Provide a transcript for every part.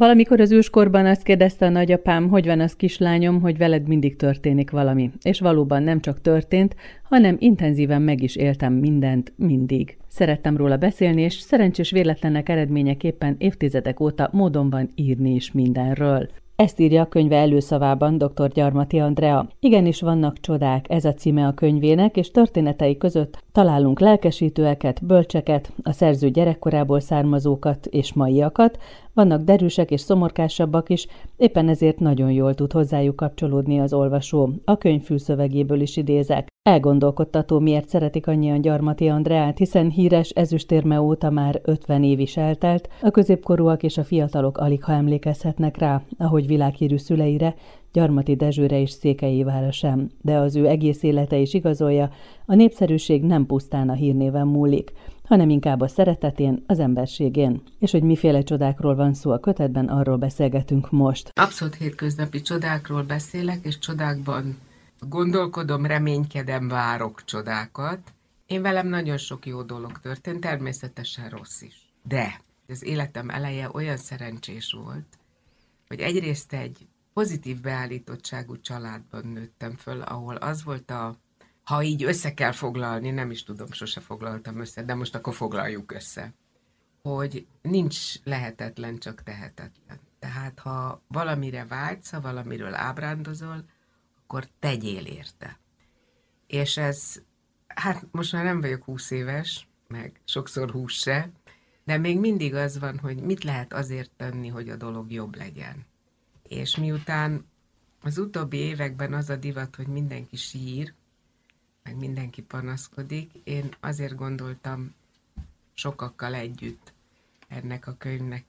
Valamikor az őskorban azt kérdezte a nagyapám, hogy van az kislányom, hogy veled mindig történik valami. És valóban nem csak történt, hanem intenzíven meg is éltem mindent, mindig. Szerettem róla beszélni, és szerencsés véletlenek eredményeképpen évtizedek óta módon van írni is mindenről. Ezt írja a könyve előszavában dr. Gyarmati Andrea. Igenis vannak csodák, ez a címe a könyvének, és történetei között találunk lelkesítőeket, bölcseket, a szerző gyerekkorából származókat és maiakat, vannak derűsek és szomorkásabbak is, éppen ezért nagyon jól tud hozzájuk kapcsolódni az olvasó. A könyv fülszövegéből is idézek. Elgondolkodtató, miért szeretik annyian Gyarmati Andreát, hiszen híres ezüstérme óta már 50 év is eltelt, a középkorúak és a fiatalok alig ha emlékezhetnek rá, ahogy világhírű szüleire, Gyarmati Dezsőre és Székelyévára sem, de az ő egész élete is igazolja, a népszerűség nem pusztán a hírnéven múlik, hanem inkább a szeretetén, az emberségén. És hogy miféle csodákról van szó a kötetben, arról beszélgetünk most. Abszolút hétköznapi csodákról beszélek, és csodákban gondolkodom, reménykedem, várok csodákat. Én velem nagyon sok jó dolog történt, természetesen rossz is. De az életem eleje olyan szerencsés volt, hogy egyrészt egy pozitív beállítottságú családban nőttem föl, ahol az volt a, ha így össze kell foglalni, nem is tudom, sose foglaltam össze, de most akkor foglaljuk össze, hogy nincs lehetetlen, csak tehetetlen. Tehát ha valamire vágysz, ha valamiről ábrándozol, akkor tegyél érte. És ez, hát most már nem vagyok húsz éves, meg sokszor húsz se, de még mindig az van, hogy mit lehet azért tenni, hogy a dolog jobb legyen. És miután az utóbbi években az a divat, hogy mindenki sír, meg mindenki panaszkodik, én azért gondoltam sokakkal együtt ennek a könyvnek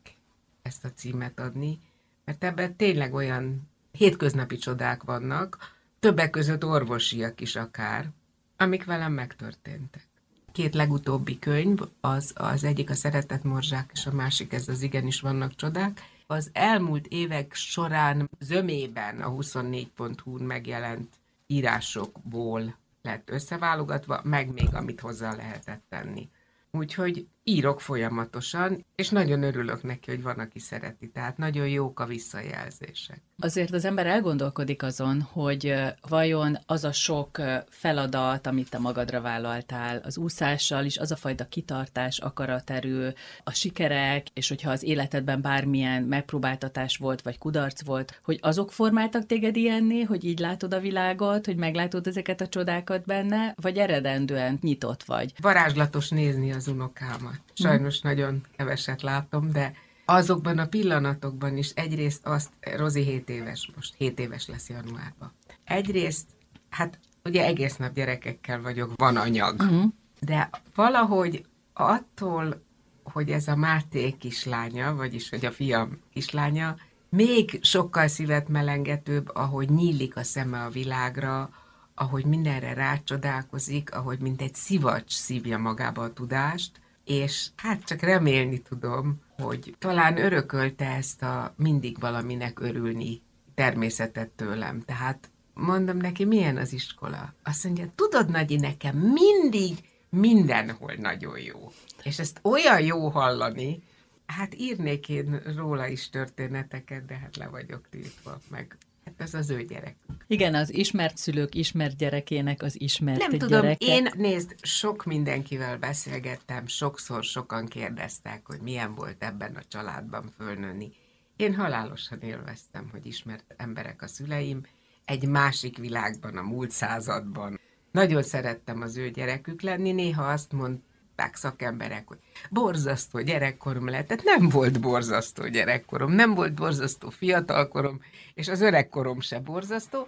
ezt a címet adni, mert ebben tényleg olyan hétköznapi csodák vannak, többek között orvosiak is akár, amik velem megtörténtek. Két legutóbbi könyv, az, az egyik a Szeretett Morzsák, és a másik ez az Igenis vannak csodák. Az elmúlt évek során zömében a 24.hu-n megjelent írásokból lett összeválogatva, meg még amit hozzá lehetett tenni. Úgyhogy írok folyamatosan, és nagyon örülök neki, hogy van, aki szereti. Tehát nagyon jók a visszajelzések. Azért az ember elgondolkodik azon, hogy vajon az a sok feladat, amit te magadra vállaltál, az úszással is, az a fajta kitartás, akaraterő, a sikerek, és hogyha az életedben bármilyen megpróbáltatás volt, vagy kudarc volt, hogy azok formáltak téged ilyenné, hogy így látod a világot, hogy meglátod ezeket a csodákat benne, vagy eredendően nyitott vagy? Varázslatos nézni az unokámat. Sajnos mm. nagyon keveset látom, de azokban a pillanatokban is egyrészt azt, Rozi 7 éves most, 7 éves lesz januárban. Egyrészt, hát ugye egész nap gyerekekkel vagyok, van anyag, uh-huh. de valahogy attól, hogy ez a Máté kislánya, vagyis hogy a fiam kislánya, még sokkal szívet melengetőbb, ahogy nyílik a szeme a világra, ahogy mindenre rácsodálkozik, ahogy mint egy szivacs szívja magába a tudást, és hát csak remélni tudom, hogy talán örökölte ezt a mindig valaminek örülni természetet tőlem. Tehát mondom neki, milyen az iskola? Azt mondja, tudod, Nagyi, nekem mindig mindenhol nagyon jó. És ezt olyan jó hallani, hát írnék én róla is történeteket, de hát le vagyok tiltva, meg Hát ez az ő gyerek. Igen, az ismert szülők ismert gyerekének az ismert Nem gyereke. tudom, én nézd, sok mindenkivel beszélgettem, sokszor sokan kérdeztek, hogy milyen volt ebben a családban fölnőni. Én halálosan élveztem, hogy ismert emberek a szüleim, egy másik világban, a múlt században. Nagyon szerettem az ő gyerekük lenni, néha azt mond, mondták szakemberek, hogy borzasztó gyerekkorom lett. Tehát nem volt borzasztó gyerekkorom, nem volt borzasztó fiatalkorom, és az öregkorom se borzasztó.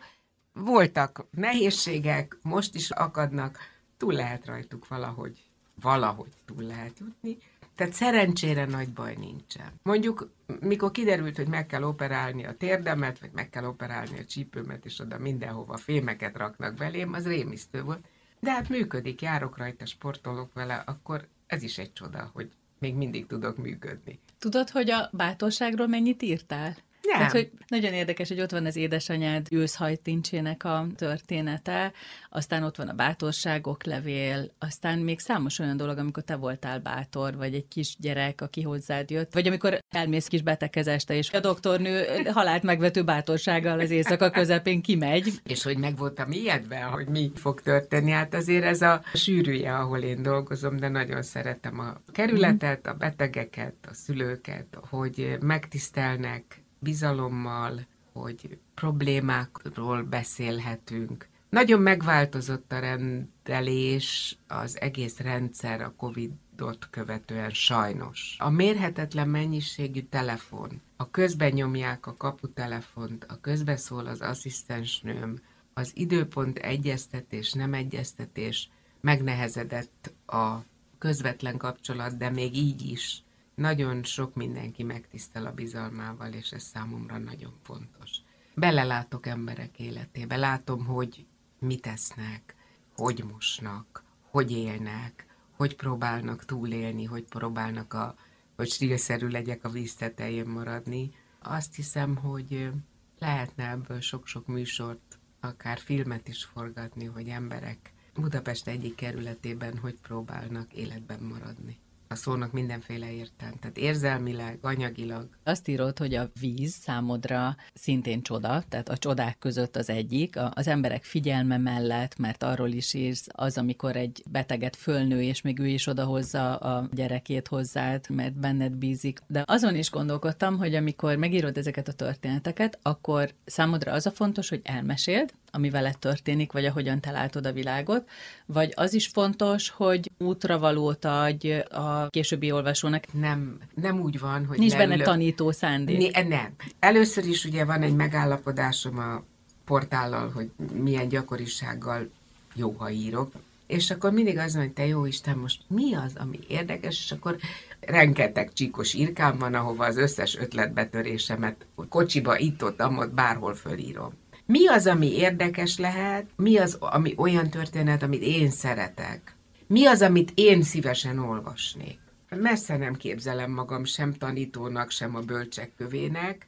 Voltak nehézségek, most is akadnak, túl lehet rajtuk valahogy, valahogy túl lehet jutni. Tehát szerencsére nagy baj nincsen. Mondjuk, mikor kiderült, hogy meg kell operálni a térdemet, vagy meg kell operálni a csípőmet, és oda mindenhova fémeket raknak belém, az rémisztő volt. De hát működik, járok rajta, sportolok vele, akkor ez is egy csoda, hogy még mindig tudok működni. Tudod, hogy a bátorságról mennyit írtál? Tehát, hogy nagyon érdekes, hogy ott van az édesanyád őszhajtincsének a története, aztán ott van a bátorságok levél, aztán még számos olyan dolog, amikor te voltál bátor, vagy egy kis gyerek, aki hozzád jött, vagy amikor elmész kis betegezeste, és a doktornő halált megvető bátorsággal az éjszaka közepén kimegy. És hogy meg voltam ijedve, hogy mi fog történni. Hát azért ez a sűrűje, ahol én dolgozom, de nagyon szeretem a kerületet, a betegeket, a szülőket, hogy megtisztelnek bizalommal, hogy problémákról beszélhetünk. Nagyon megváltozott a rendelés, az egész rendszer a Covid-ot követően sajnos. A mérhetetlen mennyiségű telefon, a közben nyomják a kaputelefont, a közben szól az asszisztensnőm, az időpont egyeztetés, nem egyeztetés megnehezedett a közvetlen kapcsolat, de még így is nagyon sok mindenki megtisztel a bizalmával, és ez számomra nagyon fontos. Belelátok emberek életébe, látom, hogy mit esznek, hogy mosnak, hogy élnek, hogy próbálnak túlélni, hogy próbálnak a, hogy stílszerű legyek a víz tetején maradni. Azt hiszem, hogy lehetne ebből sok-sok műsort, akár filmet is forgatni, hogy emberek Budapest egyik kerületében hogy próbálnak életben maradni a szónak mindenféle értelme. Tehát érzelmileg, anyagilag. Azt írod, hogy a víz számodra szintén csoda, tehát a csodák között az egyik, az emberek figyelme mellett, mert arról is írsz, az, amikor egy beteget fölnő, és még ő is odahozza a gyerekét hozzád, mert benned bízik. De azon is gondolkodtam, hogy amikor megírod ezeket a történeteket, akkor számodra az a fontos, hogy elmeséld, ami veled történik, vagy ahogyan te látod a világot, vagy az is fontos, hogy útravalót adj a későbbi olvasónak. Nem, nem úgy van, hogy Nincs leülök. benne tanító szándék. Né, nem. Először is ugye van egy megállapodásom a portállal, hogy milyen gyakorisággal jó, ha írok, és akkor mindig az van, hogy te jó Isten, most mi az, ami érdekes, és akkor rengeteg csíkos írkám van, ahova az összes ötletbetörésemet kocsiba, itt-ott, amott, bárhol fölírom. Mi az, ami érdekes lehet? Mi az, ami olyan történet, amit én szeretek? Mi az, amit én szívesen olvasnék? Messze nem képzelem magam sem tanítónak, sem a bölcsek kövének.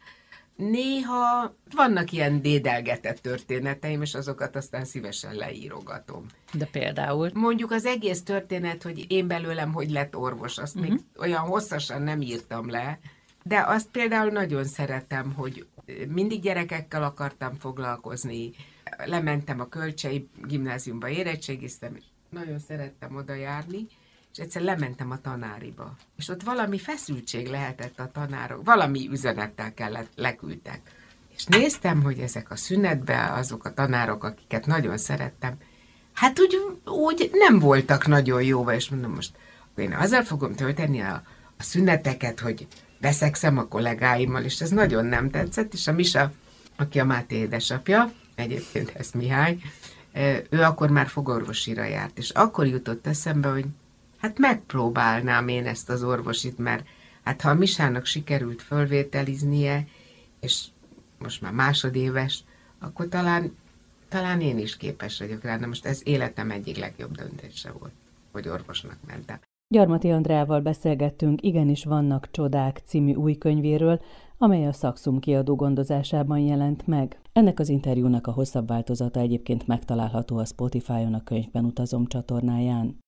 Néha vannak ilyen dédelgetett történeteim, és azokat aztán szívesen leírogatom. De például? Mondjuk az egész történet, hogy én belőlem hogy lett orvos, azt uh-huh. még mhm. olyan hosszasan nem írtam le, de azt például nagyon szeretem, hogy mindig gyerekekkel akartam foglalkozni, lementem a Kölcsei gimnáziumba, érettségiztem, nagyon szerettem oda járni, és egyszer lementem a tanáriba. És ott valami feszültség lehetett a tanárok, valami üzenettel kellett, leküldtek. És néztem, hogy ezek a szünetben azok a tanárok, akiket nagyon szerettem, hát úgy, úgy nem voltak nagyon jóva, és mondom most, én azzal fogom tölteni a, a szüneteket, hogy beszexem a kollégáimmal, és ez nagyon nem tetszett, és a Misa, aki a Máté édesapja, egyébként ez Mihály, ő akkor már fogorvosira járt, és akkor jutott eszembe, hogy hát megpróbálnám én ezt az orvosit, mert hát ha a Misának sikerült fölvételiznie, és most már másodéves, akkor talán, talán én is képes vagyok rá. Na most ez életem egyik legjobb döntése volt, hogy orvosnak mentem. Gyarmati Andrával beszélgettünk Igenis vannak csodák című új könyvéről, amely a Szakszum kiadó gondozásában jelent meg. Ennek az interjúnak a hosszabb változata egyébként megtalálható a Spotify-on a könyvben utazom csatornáján.